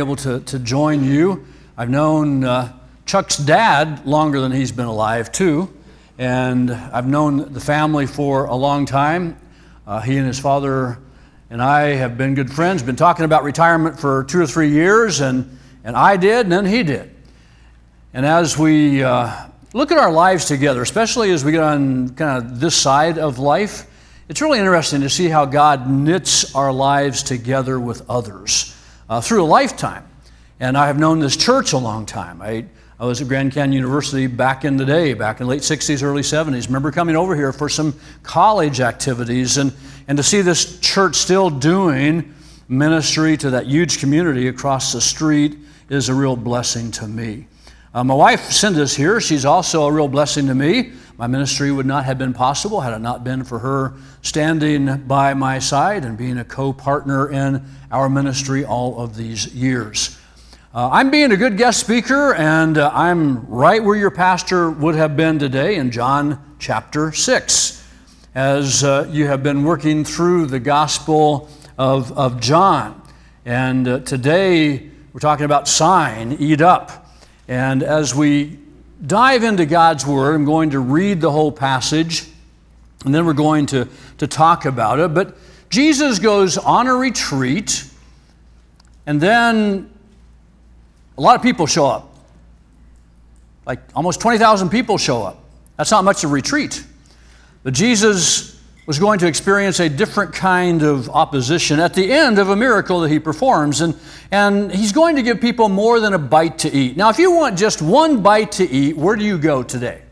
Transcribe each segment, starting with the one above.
able to, to join you. I've known uh, Chuck's dad longer than he's been alive, too. And I've known the family for a long time. Uh, he and his father and I have been good friends, been talking about retirement for two or three years, and, and I did, and then he did. And as we uh, look at our lives together, especially as we get on kind of this side of life, it's really interesting to see how God knits our lives together with others uh, through a lifetime. And I have known this church a long time. I, I was at Grand Canyon University back in the day, back in late 60s, early 70s. Remember coming over here for some college activities and, and to see this church still doing ministry to that huge community across the street is a real blessing to me. Uh, my wife, Cinda's here. She's also a real blessing to me. My ministry would not have been possible had it not been for her standing by my side and being a co partner in our ministry all of these years. Uh, I'm being a good guest speaker, and uh, I'm right where your pastor would have been today in John chapter 6, as uh, you have been working through the Gospel of, of John. And uh, today we're talking about sign, eat up. And as we dive into God's Word. I'm going to read the whole passage, and then we're going to, to talk about it. But Jesus goes on a retreat, and then a lot of people show up. Like almost 20,000 people show up. That's not much of a retreat. But Jesus was going to experience a different kind of opposition at the end of a miracle that he performs. And, and he's going to give people more than a bite to eat. Now, if you want just one bite to eat, where do you go today?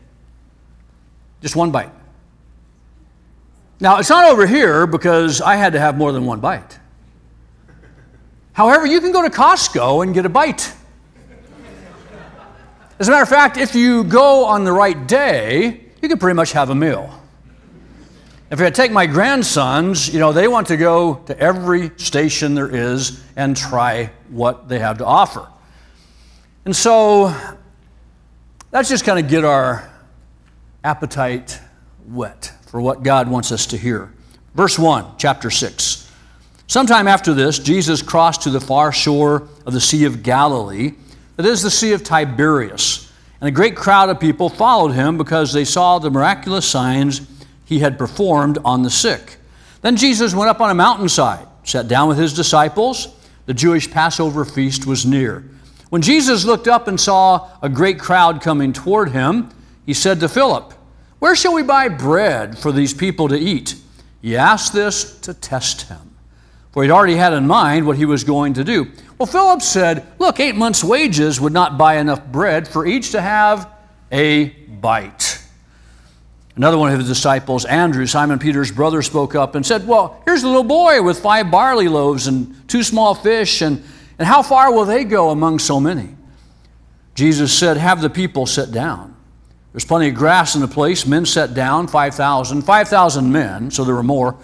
Just one bite. Now, it's not over here because I had to have more than one bite. However, you can go to Costco and get a bite. As a matter of fact, if you go on the right day, you can pretty much have a meal. If I take my grandsons, you know, they want to go to every station there is and try what they have to offer. And so that's just kind of get our appetite wet for what God wants us to hear. Verse 1, chapter 6. Sometime after this, Jesus crossed to the far shore of the Sea of Galilee, that is the Sea of Tiberias. And a great crowd of people followed him because they saw the miraculous signs he had performed on the sick. Then Jesus went up on a mountainside, sat down with his disciples. The Jewish Passover feast was near. When Jesus looked up and saw a great crowd coming toward him, he said to Philip, Where shall we buy bread for these people to eat? He asked this to test him, for he'd already had in mind what he was going to do. Well, Philip said, Look, eight months' wages would not buy enough bread for each to have a bite. Another one of his disciples, Andrew, Simon Peter's brother, spoke up and said, Well, here's a little boy with five barley loaves and two small fish, and, and how far will they go among so many? Jesus said, Have the people sit down. There's plenty of grass in the place. Men sat down, 5,000. 5,000 men, so there were more.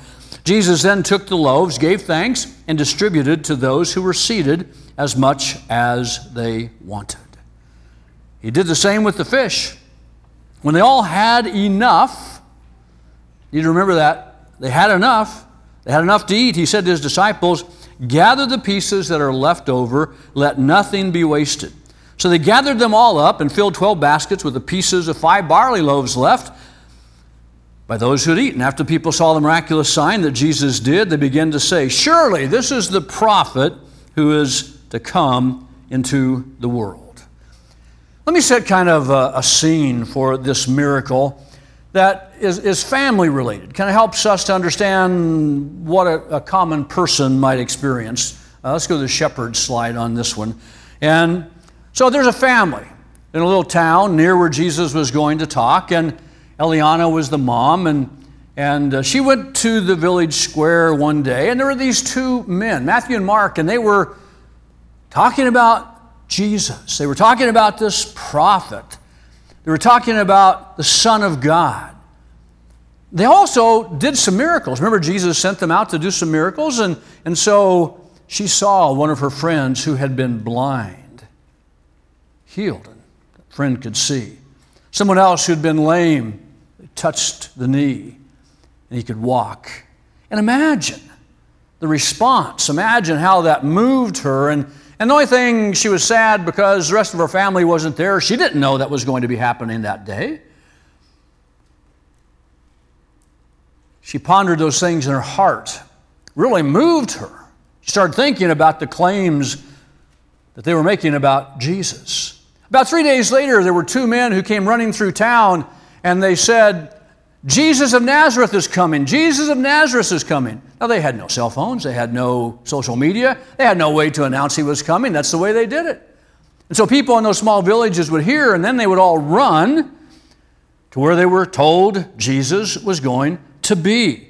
Jesus then took the loaves, gave thanks, and distributed to those who were seated as much as they wanted. He did the same with the fish. When they all had enough, you need to remember that. They had enough. They had enough to eat. He said to his disciples, Gather the pieces that are left over, let nothing be wasted. So they gathered them all up and filled 12 baskets with the pieces of five barley loaves left by those who had eaten. After people saw the miraculous sign that Jesus did, they began to say, Surely this is the prophet who is to come into the world. Let me set kind of a, a scene for this miracle that is, is family related, kind of helps us to understand what a, a common person might experience. Uh, let's go to the shepherd slide on this one. And so there's a family in a little town near where Jesus was going to talk, and Eliana was the mom, and, and uh, she went to the village square one day, and there were these two men, Matthew and Mark, and they were talking about Jesus. They were talking about this prophet. They were talking about the Son of God. They also did some miracles. Remember, Jesus sent them out to do some miracles, and, and so she saw one of her friends who had been blind healed, and that friend could see. Someone else who'd been lame touched the knee, and he could walk. And imagine the response. Imagine how that moved her and And the only thing she was sad because the rest of her family wasn't there. She didn't know that was going to be happening that day. She pondered those things in her heart, really moved her. She started thinking about the claims that they were making about Jesus. About three days later, there were two men who came running through town and they said, Jesus of Nazareth is coming. Jesus of Nazareth is coming. Now, they had no cell phones, they had no social media, they had no way to announce he was coming. That's the way they did it. And so people in those small villages would hear, and then they would all run to where they were told Jesus was going to be.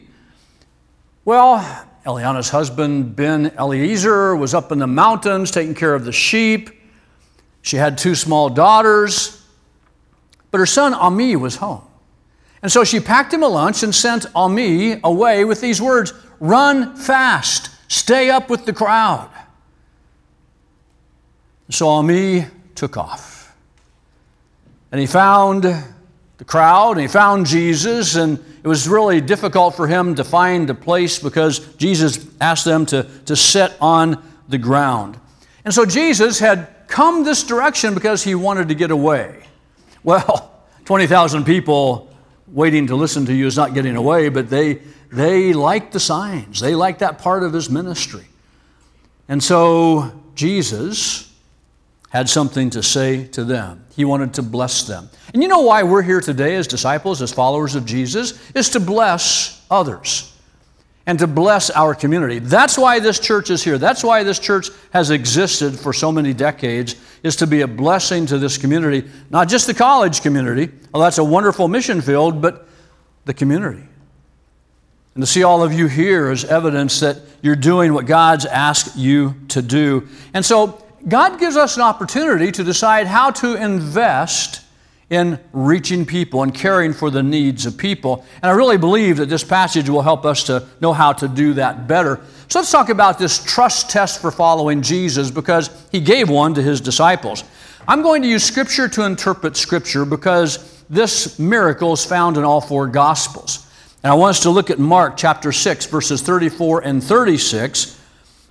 Well, Eliana's husband, Ben Eliezer, was up in the mountains taking care of the sheep. She had two small daughters, but her son Ami was home. And so she packed him a lunch and sent Ami away with these words Run fast, stay up with the crowd. So Ami took off. And he found the crowd, and he found Jesus, and it was really difficult for him to find a place because Jesus asked them to, to sit on the ground. And so Jesus had come this direction because he wanted to get away. Well, 20,000 people waiting to listen to you is not getting away, but they, they like the signs. They like that part of his ministry. And so Jesus had something to say to them. He wanted to bless them. And you know why we're here today as disciples, as followers of Jesus? Is to bless others and to bless our community. That's why this church is here. That's why this church has existed for so many decades, is to be a blessing to this community, not just the college community, well, that's a wonderful mission field, but the community. And to see all of you here is evidence that you're doing what God's asked you to do. And so God gives us an opportunity to decide how to invest in reaching people and caring for the needs of people. And I really believe that this passage will help us to know how to do that better. So let's talk about this trust test for following Jesus because he gave one to his disciples. I'm going to use Scripture to interpret Scripture because this miracle is found in all four Gospels. And I want us to look at Mark chapter 6, verses 34 and 36,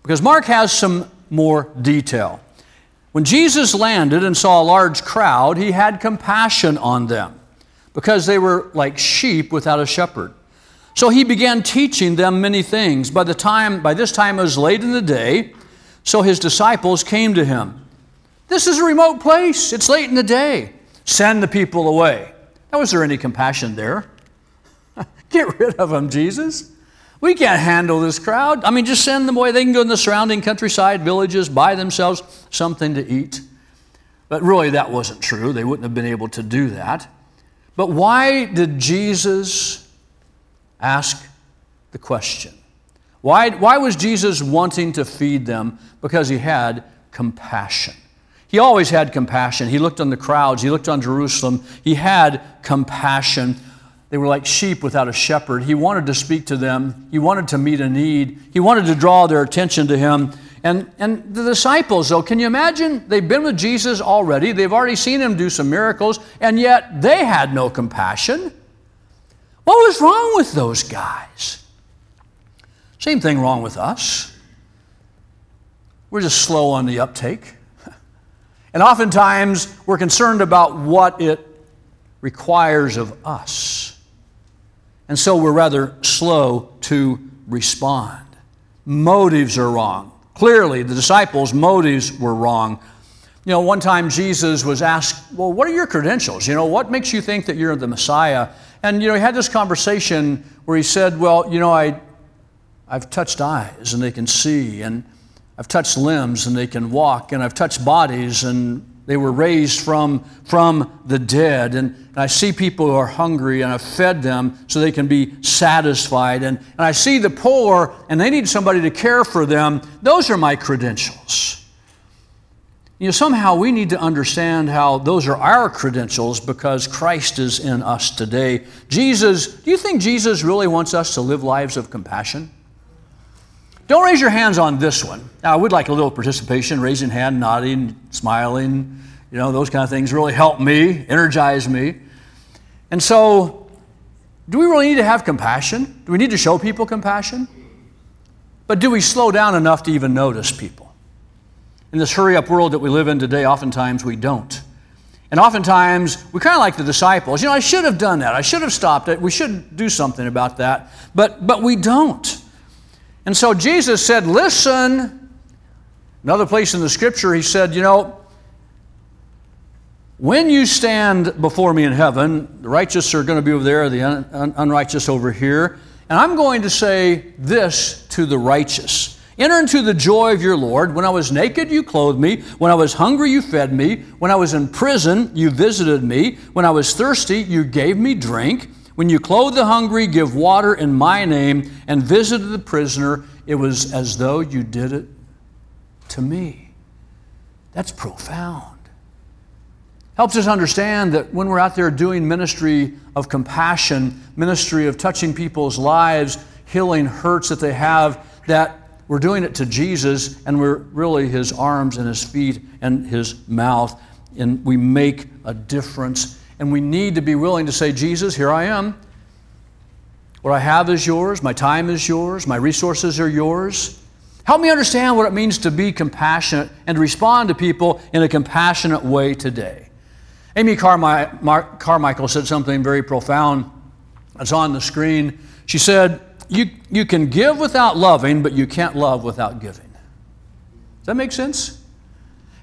because Mark has some more detail. When Jesus landed and saw a large crowd, he had compassion on them because they were like sheep without a shepherd. So he began teaching them many things. By the time by this time it was late in the day, so his disciples came to him. This is a remote place. It's late in the day. Send the people away. Now, was there any compassion there? Get rid of them, Jesus. We can't handle this crowd. I mean, just send them away. They can go in the surrounding countryside, villages, buy themselves something to eat. But really, that wasn't true. They wouldn't have been able to do that. But why did Jesus ask the question? Why, why was Jesus wanting to feed them? Because he had compassion. He always had compassion. He looked on the crowds, he looked on Jerusalem. He had compassion they were like sheep without a shepherd. He wanted to speak to them, he wanted to meet a need, he wanted to draw their attention to him. And, and the disciples, though, can you imagine? They've been with Jesus already, they've already seen him do some miracles, and yet they had no compassion. What was wrong with those guys? Same thing wrong with us. We're just slow on the uptake. And oftentimes we're concerned about what it requires of us. And so we're rather slow to respond. Motives are wrong. Clearly, the disciples' motives were wrong. You know, one time Jesus was asked, Well, what are your credentials? You know, what makes you think that you're the Messiah? And, you know, he had this conversation where he said, Well, you know, I, I've touched eyes and they can see, and I've touched limbs and they can walk, and I've touched bodies and they were raised from, from the dead. And, and I see people who are hungry and I've fed them so they can be satisfied. And, and I see the poor and they need somebody to care for them. Those are my credentials. You know, somehow we need to understand how those are our credentials because Christ is in us today. Jesus, do you think Jesus really wants us to live lives of compassion? Don't raise your hands on this one. Now, I would like a little participation, raising hand, nodding, smiling, you know, those kind of things really help me, energize me. And so, do we really need to have compassion? Do we need to show people compassion? But do we slow down enough to even notice people? In this hurry up world that we live in today, oftentimes we don't. And oftentimes we kind of like the disciples. You know, I should have done that. I should have stopped it. We should do something about that. But, but we don't. And so Jesus said, Listen. Another place in the scripture, he said, You know, when you stand before me in heaven, the righteous are going to be over there, the un- un- unrighteous over here. And I'm going to say this to the righteous Enter into the joy of your Lord. When I was naked, you clothed me. When I was hungry, you fed me. When I was in prison, you visited me. When I was thirsty, you gave me drink. When you clothe the hungry, give water in my name, and visited the prisoner, it was as though you did it to me. That's profound. Helps us understand that when we're out there doing ministry of compassion, ministry of touching people's lives, healing hurts that they have, that we're doing it to Jesus and we're really his arms and his feet and his mouth, and we make a difference. And we need to be willing to say, Jesus, here I am. What I have is yours, my time is yours, my resources are yours. Help me understand what it means to be compassionate and to respond to people in a compassionate way today. Amy Carmi- Carmichael said something very profound. It's on the screen. She said, you, you can give without loving, but you can't love without giving. Does that make sense?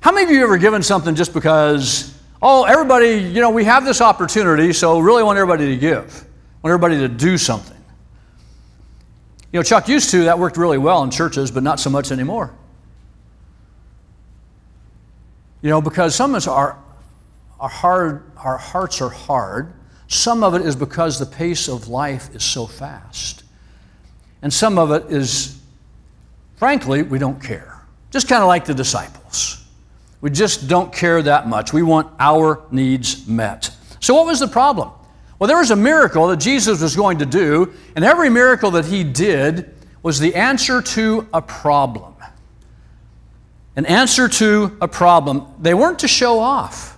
How many of you ever given something just because, oh, everybody, you know, we have this opportunity, so really want everybody to give, want everybody to do something? You know, Chuck used to, that worked really well in churches, but not so much anymore. You know, because some of us are, are hard, our hearts are hard. Some of it is because the pace of life is so fast. And some of it is, frankly, we don't care. Just kind of like the disciples. We just don't care that much. We want our needs met. So, what was the problem? Well, there was a miracle that Jesus was going to do, and every miracle that he did was the answer to a problem. An answer to a problem. They weren't to show off,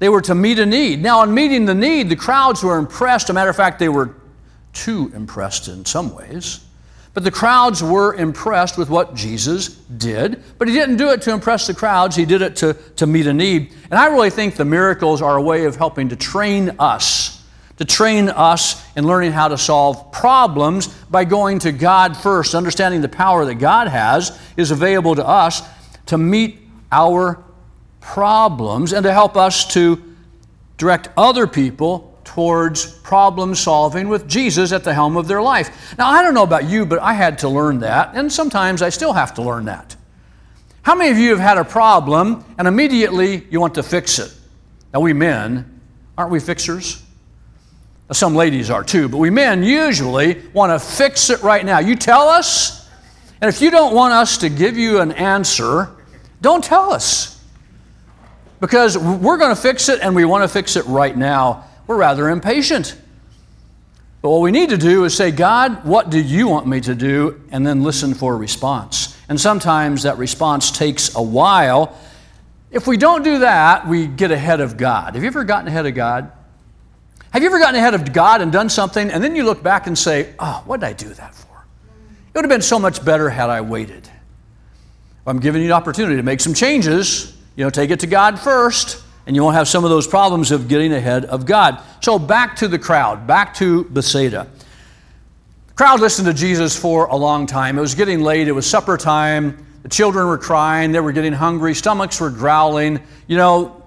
they were to meet a need. Now, in meeting the need, the crowds were impressed. As a matter of fact, they were too impressed in some ways. But the crowds were impressed with what Jesus did. But he didn't do it to impress the crowds, he did it to, to meet a need. And I really think the miracles are a way of helping to train us, to train us in learning how to solve problems by going to God first, understanding the power that God has is available to us to meet our problems and to help us to direct other people towards problem solving with Jesus at the helm of their life. Now, I don't know about you, but I had to learn that, and sometimes I still have to learn that. How many of you have had a problem and immediately you want to fix it? Now, we men, aren't we fixers? Some ladies are too, but we men usually want to fix it right now. You tell us, and if you don't want us to give you an answer, don't tell us. Because we're going to fix it and we want to fix it right now we're rather impatient. But what we need to do is say, God, what do you want me to do? And then listen for a response. And sometimes that response takes a while. If we don't do that, we get ahead of God. Have you ever gotten ahead of God? Have you ever gotten ahead of God and done something, and then you look back and say, Oh, what did I do that for? It would have been so much better had I waited. I'm giving you an opportunity to make some changes. You know, take it to God first and you won't have some of those problems of getting ahead of God. So back to the crowd, back to Bethsaida. The crowd listened to Jesus for a long time. It was getting late, it was supper time. The children were crying, they were getting hungry, stomachs were growling. You know,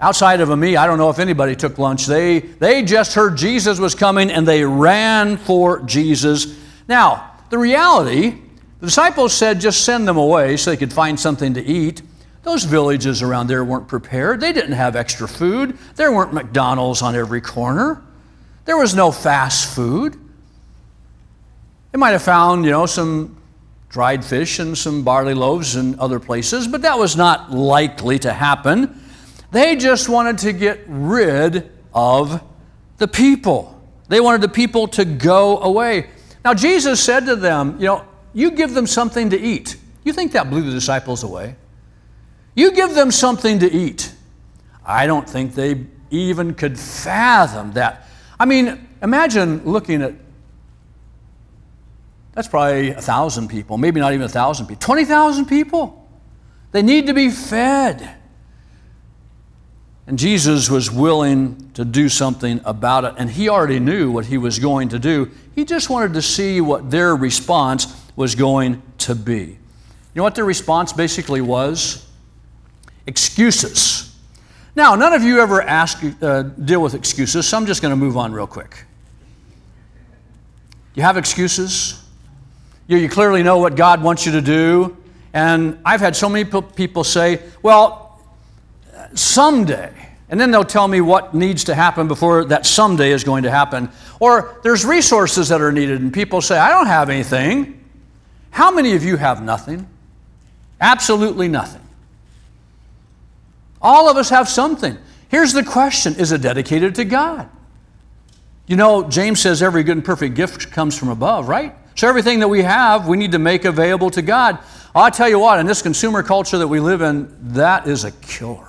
outside of Ami, I don't know if anybody took lunch. They, they just heard Jesus was coming and they ran for Jesus. Now, the reality, the disciples said just send them away so they could find something to eat. Those villages around there weren't prepared. They didn't have extra food. There weren't McDonald's on every corner. There was no fast food. They might have found, you know, some dried fish and some barley loaves in other places, but that was not likely to happen. They just wanted to get rid of the people. They wanted the people to go away. Now, Jesus said to them, You know, you give them something to eat. You think that blew the disciples away? You give them something to eat. I don't think they even could fathom that. I mean, imagine looking at that's probably a thousand people, maybe not even a thousand people, 20,000 people. They need to be fed. And Jesus was willing to do something about it, and he already knew what he was going to do. He just wanted to see what their response was going to be. You know what their response basically was? Excuses. Now, none of you ever ask, uh, deal with excuses, so I'm just going to move on real quick. You have excuses? You, you clearly know what God wants you to do. And I've had so many people say, well, someday. And then they'll tell me what needs to happen before that someday is going to happen. Or there's resources that are needed, and people say, I don't have anything. How many of you have nothing? Absolutely nothing. All of us have something. Here's the question Is it dedicated to God? You know, James says every good and perfect gift comes from above, right? So everything that we have, we need to make available to God. I'll tell you what, in this consumer culture that we live in, that is a killer.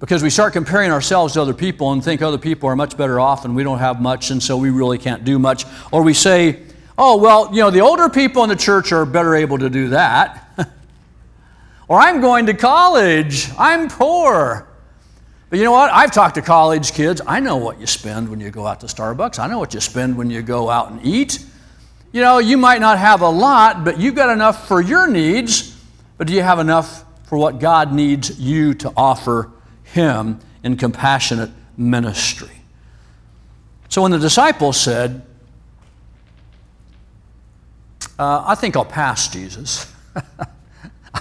Because we start comparing ourselves to other people and think other people are much better off and we don't have much and so we really can't do much. Or we say, oh, well, you know, the older people in the church are better able to do that. Or I'm going to college, I'm poor. But you know what? I've talked to college kids. I know what you spend when you go out to Starbucks. I know what you spend when you go out and eat. You know, you might not have a lot, but you've got enough for your needs. But do you have enough for what God needs you to offer Him in compassionate ministry? So when the disciples said, uh, I think I'll pass Jesus.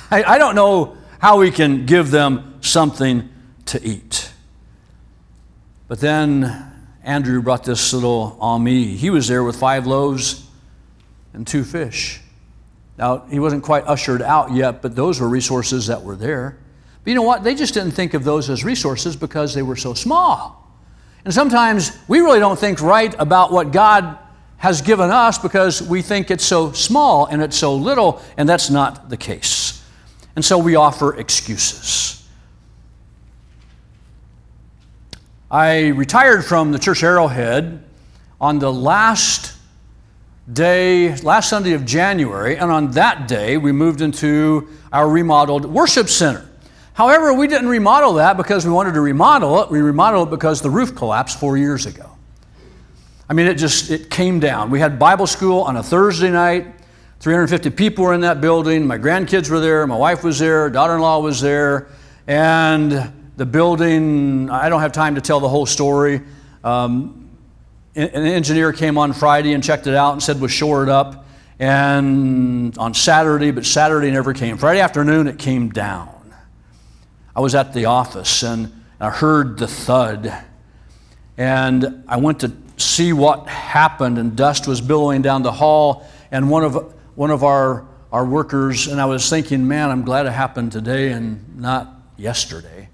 I, I don't know how we can give them something to eat. But then Andrew brought this little ami. He was there with five loaves and two fish. Now, he wasn't quite ushered out yet, but those were resources that were there. But you know what? They just didn't think of those as resources because they were so small. And sometimes we really don't think right about what God has given us because we think it's so small and it's so little, and that's not the case. And so we offer excuses. I retired from the church Arrowhead on the last day, last Sunday of January, and on that day we moved into our remodeled worship center. However, we didn't remodel that because we wanted to remodel it. We remodeled it because the roof collapsed four years ago. I mean, it just it came down. We had Bible school on a Thursday night. 350 people were in that building. My grandkids were there. My wife was there. Daughter-in-law was there, and the building, I don't have time to tell the whole story. Um, an engineer came on Friday and checked it out and said was shored up. And on Saturday, but Saturday never came. Friday afternoon, it came down. I was at the office and I heard the thud. And I went to see what happened, and dust was billowing down the hall. And one of, one of our, our workers, and I was thinking, man, I'm glad it happened today and not yesterday.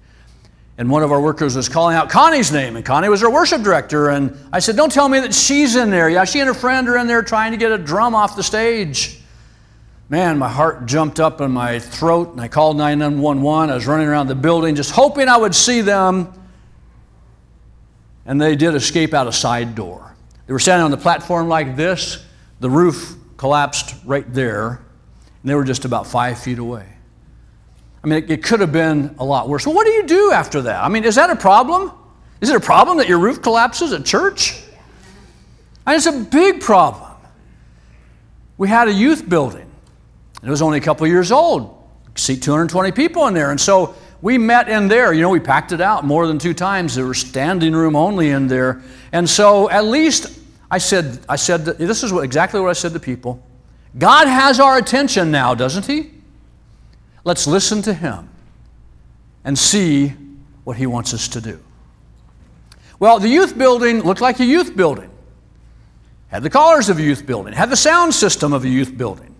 And one of our workers was calling out Connie's name, and Connie was our worship director. And I said, Don't tell me that she's in there. Yeah, she and her friend are in there trying to get a drum off the stage. Man, my heart jumped up in my throat, and I called 911. I was running around the building just hoping I would see them. And they did escape out a side door. They were standing on the platform like this. The roof collapsed right there, and they were just about five feet away. I mean, it, it could have been a lot worse. Well, what do you do after that? I mean, is that a problem? Is it a problem that your roof collapses at church? Mean, it's a big problem. We had a youth building. It was only a couple years old. Seat 220 people in there. And so we met in there. You know, we packed it out more than two times. There was standing room only in there. And so at least I said, I said, this is what, exactly what I said to people. God has our attention now, doesn't he? Let's listen to him and see what he wants us to do. Well, the youth building looked like a youth building, had the colors of a youth building, had the sound system of a youth building.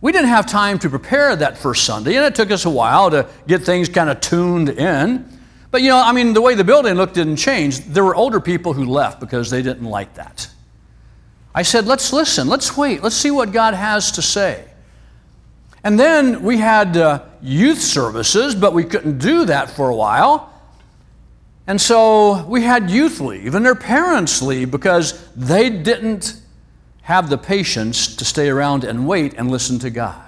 We didn't have time to prepare that first Sunday, and it took us a while to get things kind of tuned in. But you know, I mean, the way the building looked didn't change. There were older people who left because they didn't like that. I said, let's listen, let's wait, let's see what God has to say. And then we had uh, youth services, but we couldn't do that for a while. And so we had youth leave and their parents leave because they didn't have the patience to stay around and wait and listen to God.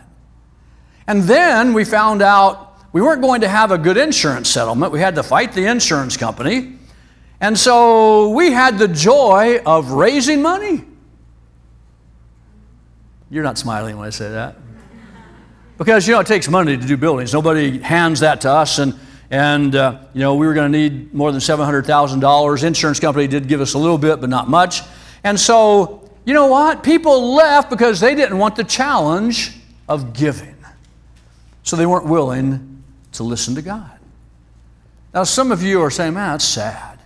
And then we found out we weren't going to have a good insurance settlement. We had to fight the insurance company. And so we had the joy of raising money. You're not smiling when I say that. Because, you know, it takes money to do buildings. Nobody hands that to us. And, and uh, you know, we were going to need more than $700,000. Insurance company did give us a little bit, but not much. And so, you know what? People left because they didn't want the challenge of giving. So they weren't willing to listen to God. Now, some of you are saying, man, that's sad.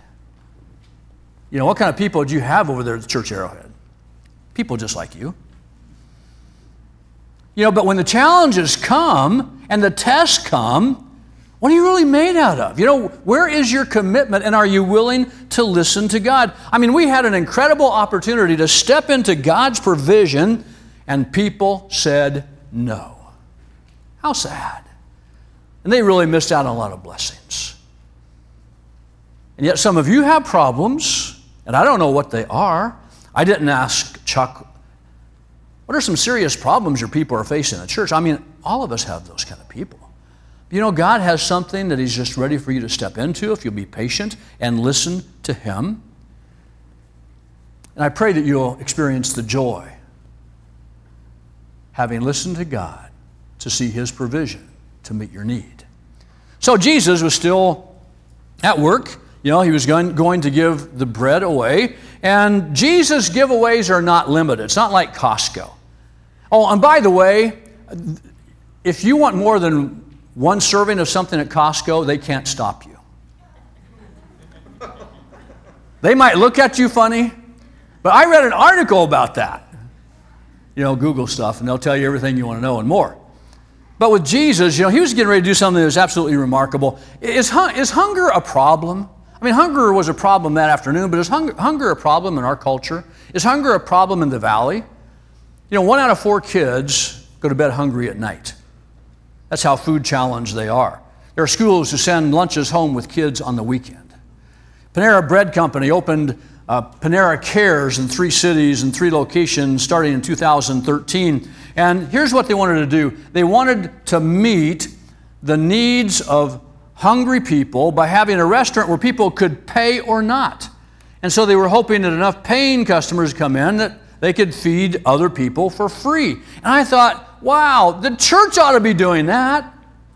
You know, what kind of people do you have over there at the church Arrowhead? People just like you. You know, but when the challenges come and the tests come, what are you really made out of? You know, where is your commitment and are you willing to listen to God? I mean, we had an incredible opportunity to step into God's provision and people said no. How sad. And they really missed out on a lot of blessings. And yet, some of you have problems, and I don't know what they are. I didn't ask Chuck what are some serious problems your people are facing in the church? I mean, all of us have those kind of people. You know, God has something that He's just ready for you to step into if you'll be patient and listen to Him. And I pray that you'll experience the joy having listened to God to see His provision to meet your need. So Jesus was still at work. You know, he was going, going to give the bread away. And Jesus' giveaways are not limited. It's not like Costco. Oh, and by the way, if you want more than one serving of something at Costco, they can't stop you. They might look at you funny, but I read an article about that. You know, Google stuff, and they'll tell you everything you want to know and more. But with Jesus, you know, he was getting ready to do something that was absolutely remarkable. Is, is hunger a problem? I mean, hunger was a problem that afternoon, but is hunger, hunger a problem in our culture? Is hunger a problem in the valley? You know, one out of four kids go to bed hungry at night. That's how food challenged they are. There are schools who send lunches home with kids on the weekend. Panera Bread Company opened uh, Panera Cares in three cities and three locations starting in 2013. And here's what they wanted to do they wanted to meet the needs of hungry people by having a restaurant where people could pay or not. And so they were hoping that enough paying customers come in that they could feed other people for free. And I thought, wow, the church ought to be doing that.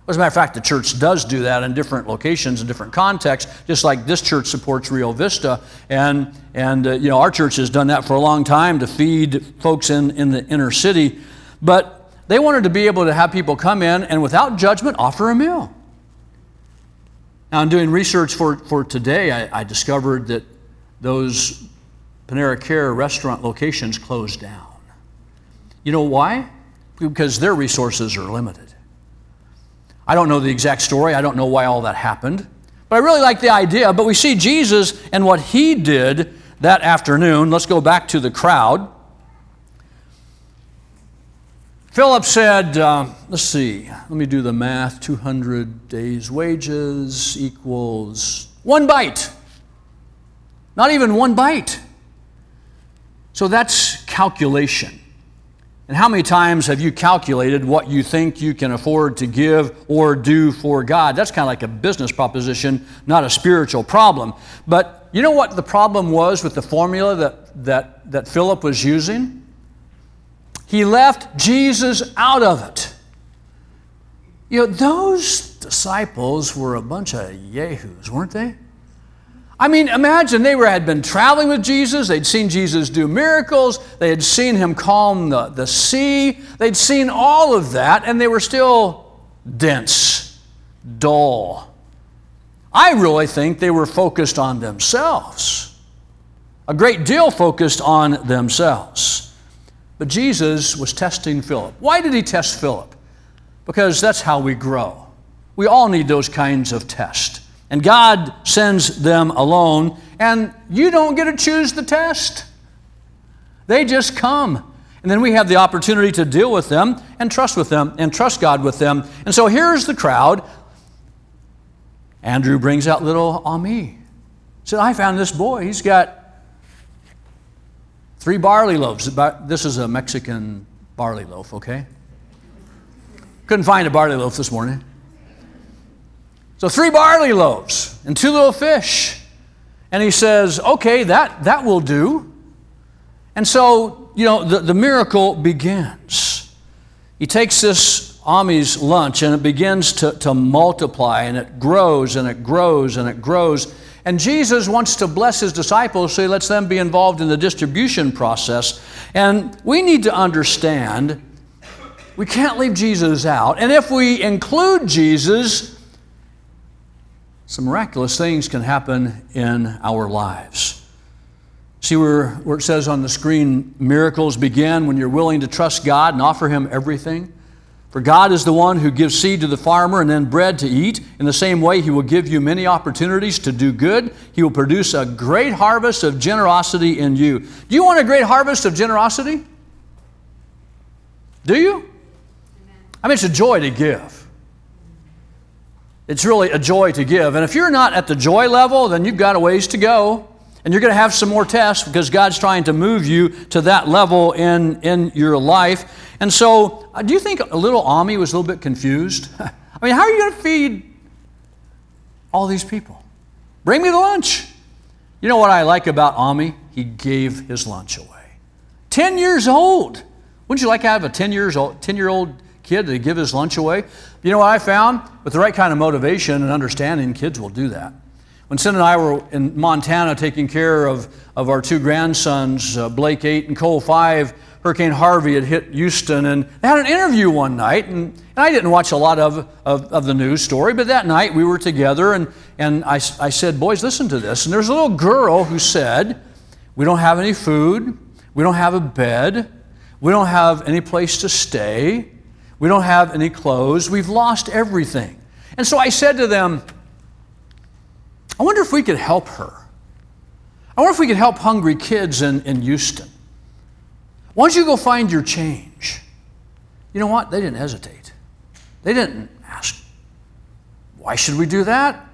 As a matter of fact, the church does do that in different locations and different contexts, just like this church supports Rio Vista. And, and uh, you know, our church has done that for a long time to feed folks in, in the inner city. But they wanted to be able to have people come in and without judgment offer a meal. Now, in doing research for, for today, I, I discovered that those Panera Care restaurant locations closed down. You know why? Because their resources are limited. I don't know the exact story, I don't know why all that happened, but I really like the idea. But we see Jesus and what he did that afternoon. Let's go back to the crowd. Philip said, uh, let's see, let me do the math 200 days' wages equals one bite. Not even one bite. So that's calculation. And how many times have you calculated what you think you can afford to give or do for God? That's kind of like a business proposition, not a spiritual problem. But you know what the problem was with the formula that, that, that Philip was using? He left Jesus out of it. You know, those disciples were a bunch of yahoos, weren't they? I mean, imagine they were, had been traveling with Jesus, they'd seen Jesus do miracles, they had seen him calm the, the sea, they'd seen all of that, and they were still dense, dull. I really think they were focused on themselves, a great deal focused on themselves. But Jesus was testing Philip. Why did he test Philip? Because that's how we grow. We all need those kinds of tests. And God sends them alone, and you don't get to choose the test. They just come. And then we have the opportunity to deal with them and trust with them and trust God with them. And so here's the crowd. Andrew brings out little Ami. Said, I found this boy. He's got three barley loaves. This is a Mexican barley loaf, okay? Couldn't find a barley loaf this morning. So three barley loaves and two little fish. And he says, okay, that, that will do. And so, you know, the, the miracle begins. He takes this Ami's lunch and it begins to, to multiply and it grows and it grows and it grows. And Jesus wants to bless his disciples, so he lets them be involved in the distribution process. And we need to understand we can't leave Jesus out. And if we include Jesus, some miraculous things can happen in our lives. See where, where it says on the screen, miracles begin when you're willing to trust God and offer Him everything? For God is the one who gives seed to the farmer and then bread to eat. In the same way, He will give you many opportunities to do good. He will produce a great harvest of generosity in you. Do you want a great harvest of generosity? Do you? I mean, it's a joy to give. It's really a joy to give. And if you're not at the joy level, then you've got a ways to go. And you're going to have some more tests because God's trying to move you to that level in, in your life. And so, uh, do you think a little Ami was a little bit confused? I mean, how are you going to feed all these people? Bring me the lunch. You know what I like about Ami? He gave his lunch away. 10 years old. Wouldn't you like to have a 10 years old 10 year old kid to give his lunch away? You know what I found? With the right kind of motivation and understanding, kids will do that. When Cin and I were in Montana taking care of, of our two grandsons, uh, Blake 8 and Cole 5, Hurricane Harvey had hit Houston, and they had an interview one night, and, and I didn't watch a lot of, of, of, the news story, but that night we were together, and, and I, I said, Boys, listen to this. And there's a little girl who said, We don't have any food, we don't have a bed, we don't have any place to stay, we don't have any clothes, we've lost everything. And so I said to them, I wonder if we could help her. I wonder if we could help hungry kids in, in Houston. Why don't you go find your change? You know what? They didn't hesitate. They didn't ask, why should we do that?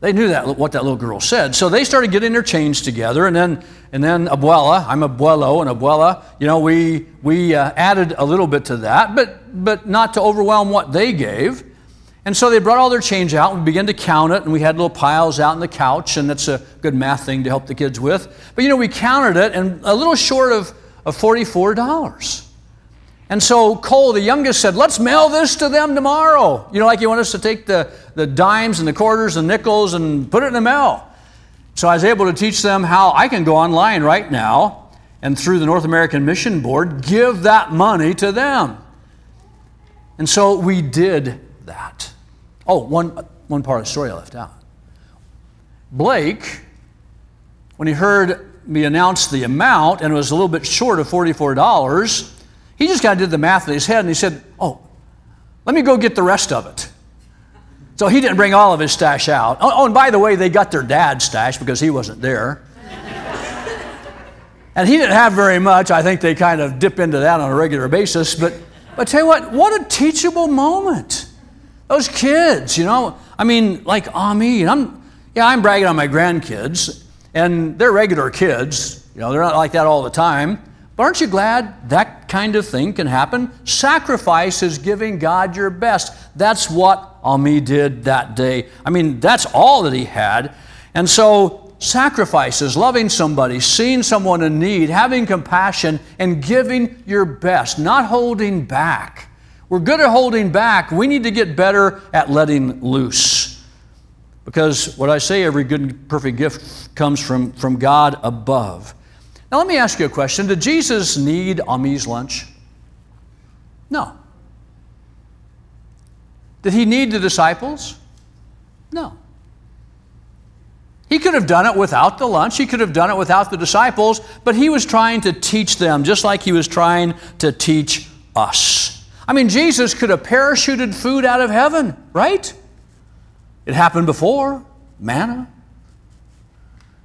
They knew that what that little girl said. So they started getting their change together, and then and then abuela, I'm abuelo and abuela, you know, we we uh, added a little bit to that, but but not to overwhelm what they gave. And so they brought all their change out and we began to count it, and we had little piles out on the couch, and that's a good math thing to help the kids with. But you know, we counted it, and a little short of, of $44. And so Cole, the youngest, said, Let's mail this to them tomorrow. You know, like you want us to take the, the dimes and the quarters and nickels and put it in the mail. So I was able to teach them how I can go online right now and through the North American Mission Board give that money to them. And so we did that. Oh, one, one part of the story I left out. Blake, when he heard me announce the amount and it was a little bit short of $44, he just kind of did the math in his head and he said, Oh, let me go get the rest of it. So he didn't bring all of his stash out. Oh, oh and by the way, they got their dad's stash because he wasn't there. and he didn't have very much. I think they kind of dip into that on a regular basis. But, but tell you what, what a teachable moment. Those kids, you know, I mean, like Ami, and I'm, yeah, I'm bragging on my grandkids, and they're regular kids. You know, they're not like that all the time. But aren't you glad that kind of thing can happen? Sacrifice is giving God your best. That's what Ami did that day. I mean, that's all that he had. And so, sacrifices, loving somebody, seeing someone in need, having compassion, and giving your best, not holding back. We're good at holding back. We need to get better at letting loose. Because what I say, every good and perfect gift comes from, from God above. Now, let me ask you a question Did Jesus need Ami's lunch? No. Did he need the disciples? No. He could have done it without the lunch. He could have done it without the disciples, but he was trying to teach them just like he was trying to teach us. I mean, Jesus could have parachuted food out of heaven, right? It happened before, manna.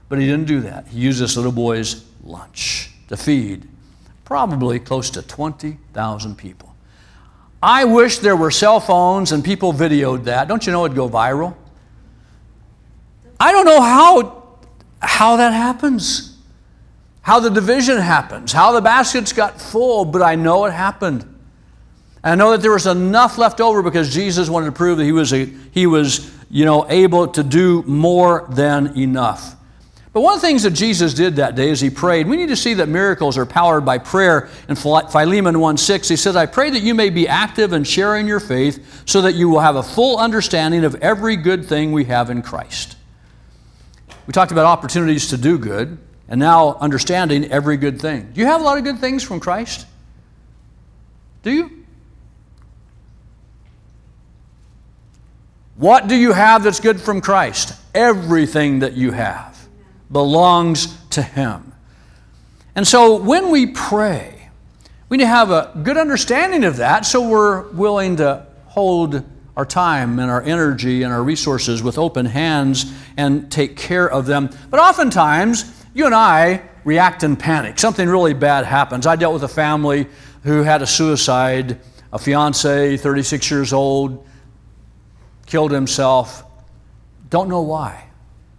But he didn't do that. He used this little boy's lunch to feed probably close to 20,000 people. I wish there were cell phones and people videoed that. Don't you know it'd go viral? I don't know how, how that happens, how the division happens, how the baskets got full, but I know it happened. I know that there was enough left over because Jesus wanted to prove that he was, a, he was you know, able to do more than enough. But one of the things that Jesus did that day is he prayed, we need to see that miracles are powered by prayer. In Philemon 1 6, he says, I pray that you may be active and sharing your faith so that you will have a full understanding of every good thing we have in Christ. We talked about opportunities to do good, and now understanding every good thing. Do you have a lot of good things from Christ? Do you? What do you have that's good from Christ? Everything that you have belongs to Him. And so when we pray, we need to have a good understanding of that so we're willing to hold our time and our energy and our resources with open hands and take care of them. But oftentimes, you and I react in panic. Something really bad happens. I dealt with a family who had a suicide, a fiance, 36 years old, killed himself. Don't know why.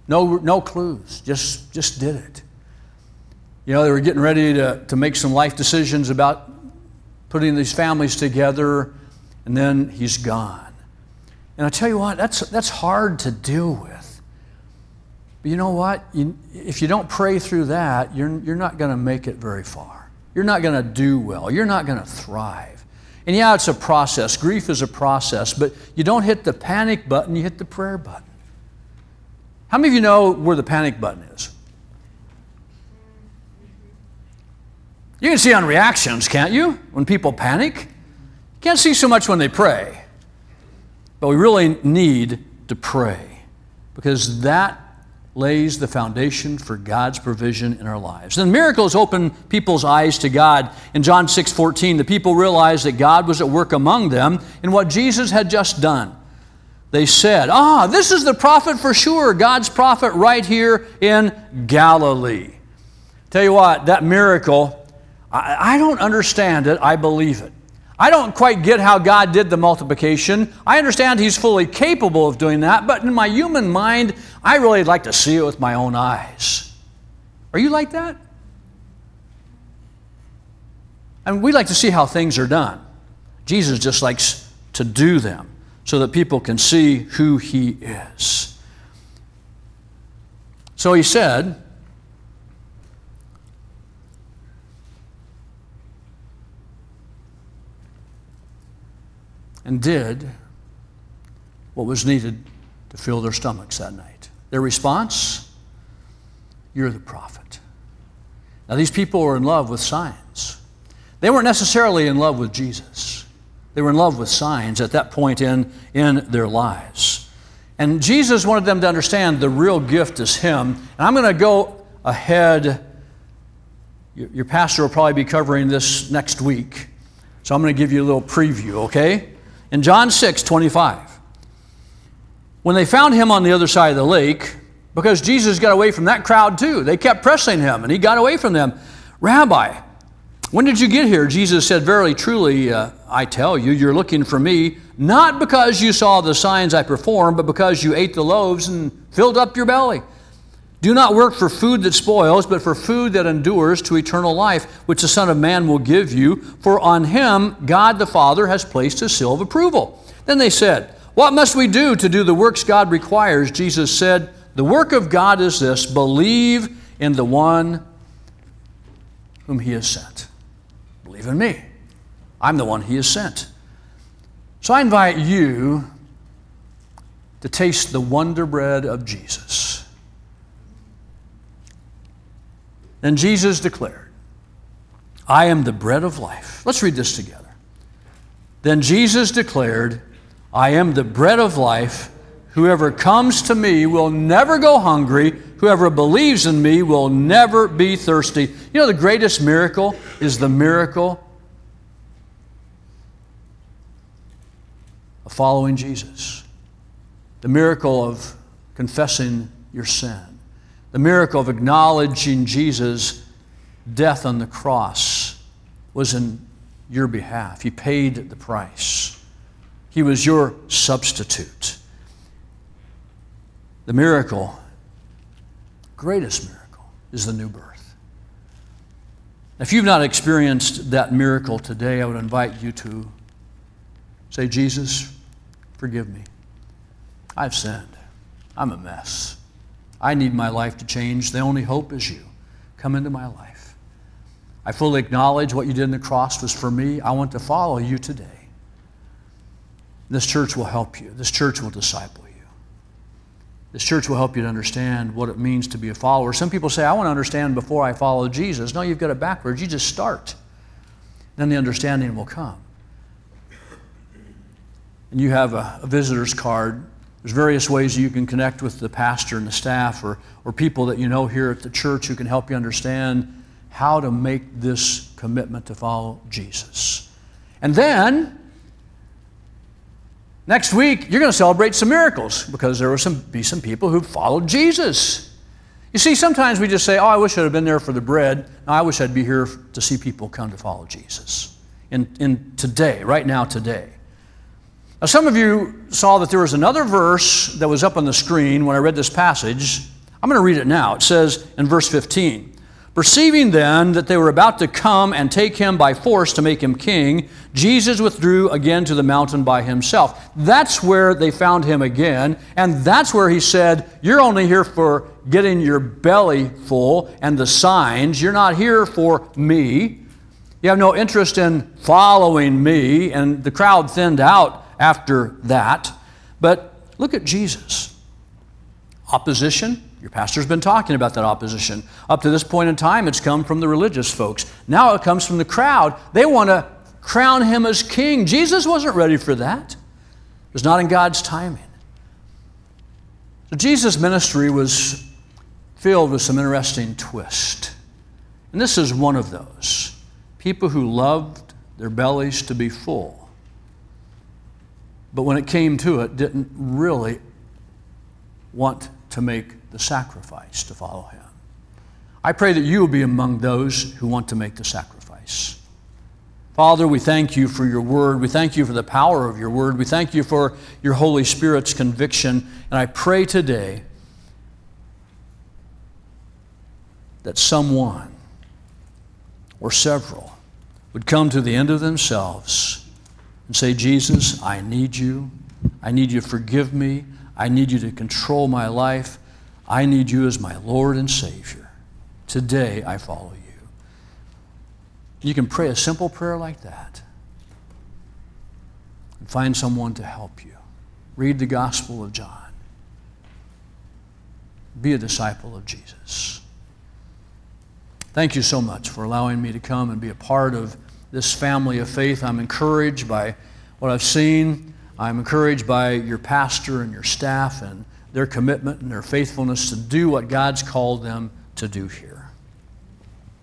No, no clues, just, just did it. You know, they were getting ready to, to make some life decisions about putting these families together, and then he's gone. And I tell you what, that's, that's hard to deal with. But you know what? You, if you don't pray through that, you're, you're not going to make it very far. You're not going to do well. You're not going to thrive. And yeah, it's a process. Grief is a process, but you don't hit the panic button, you hit the prayer button. How many of you know where the panic button is? You can see on reactions, can't you? When people panic. You can't see so much when they pray. But we really need to pray because that lays the foundation for God's provision in our lives. And miracles open people's eyes to God. In John 6 14, the people realized that God was at work among them in what Jesus had just done they said, Ah, this is the prophet for sure, God's prophet right here in Galilee. Tell you what, that miracle, I, I, don't understand it, I believe it. I don't quite get how God did the multiplication. I understand He's fully capable of doing that, but in my human mind, I really like to see it with my own eyes. Are you like that? And we like to see how things are done. Jesus just likes to do them so that people can see who he is. So he said, and did what was needed to fill their stomachs that night. Their response, You're the prophet. Now, these people were in love with signs. They weren't necessarily in love with Jesus. They were in love with signs at that point in, in their lives. And Jesus wanted them to understand the real gift is Him. And I'm going to go ahead. Your pastor will probably be covering this next week. So I'm going to give you a little preview, okay? In John 6 25, when they found him on the other side of the lake, because Jesus got away from that crowd too, they kept pressing him and he got away from them. Rabbi, when did you get here? Jesus said, Verily, truly, uh, I tell you, you're looking for me, not because you saw the signs I performed, but because you ate the loaves and filled up your belly. Do not work for food that spoils, but for food that endures to eternal life, which the Son of Man will give you, for on him God the Father has placed his seal of approval. Then they said, What must we do to do the works God requires? Jesus said, The work of God is this believe in the one whom he has sent. In me. I'm the one he has sent. So I invite you to taste the wonder bread of Jesus. Then Jesus declared, I am the bread of life. Let's read this together. Then Jesus declared, I am the bread of life. Whoever comes to me will never go hungry. Whoever believes in me will never be thirsty. You know, the greatest miracle is the miracle of following Jesus, the miracle of confessing your sin, the miracle of acknowledging Jesus' death on the cross was in your behalf. He paid the price, He was your substitute. The miracle greatest miracle is the new birth. If you've not experienced that miracle today, I would invite you to Say, Jesus, forgive me. I've sinned. I'm a mess. I need my life to change. The only hope is you. Come into my life. I fully acknowledge what you did on the cross was for me. I want to follow you today. This church will help you. This church will disciple. This church will help you to understand what it means to be a follower. Some people say, I want to understand before I follow Jesus. No, you've got it backwards. You just start. Then the understanding will come. And you have a, a visitor's card. There's various ways you can connect with the pastor and the staff or, or people that you know here at the church who can help you understand how to make this commitment to follow Jesus. And then Next week, you're going to celebrate some miracles because there will some, be some people who followed Jesus. You see, sometimes we just say, Oh, I wish I'd have been there for the bread. No, I wish I'd be here to see people come to follow Jesus. In, in today, right now, today. Now, some of you saw that there was another verse that was up on the screen when I read this passage. I'm going to read it now. It says in verse 15 Perceiving then that they were about to come and take him by force to make him king, Jesus withdrew again to the mountain by himself. That's where they found him again, and that's where he said, You're only here for getting your belly full and the signs. You're not here for me. You have no interest in following me. And the crowd thinned out after that. But look at Jesus. Opposition, your pastor's been talking about that opposition. Up to this point in time, it's come from the religious folks. Now it comes from the crowd. They want to crown him as king. Jesus wasn't ready for that, it was not in God's timing. So Jesus' ministry was filled with some interesting twist. And this is one of those. People who loved their bellies to be full, but when it came to it, didn't really want to make the sacrifice to follow him. I pray that you will be among those who want to make the sacrifice. Father, we thank you for your word. We thank you for the power of your word. We thank you for your Holy Spirit's conviction. And I pray today that someone or several would come to the end of themselves and say, Jesus, I need you. I need you to forgive me. I need you to control my life. I need you as my Lord and Savior. Today I follow you. You can pray a simple prayer like that and find someone to help you. Read the Gospel of John. Be a disciple of Jesus. Thank you so much for allowing me to come and be a part of this family of faith. I'm encouraged by what I've seen. I'm encouraged by your pastor and your staff and their commitment and their faithfulness to do what God's called them to do here.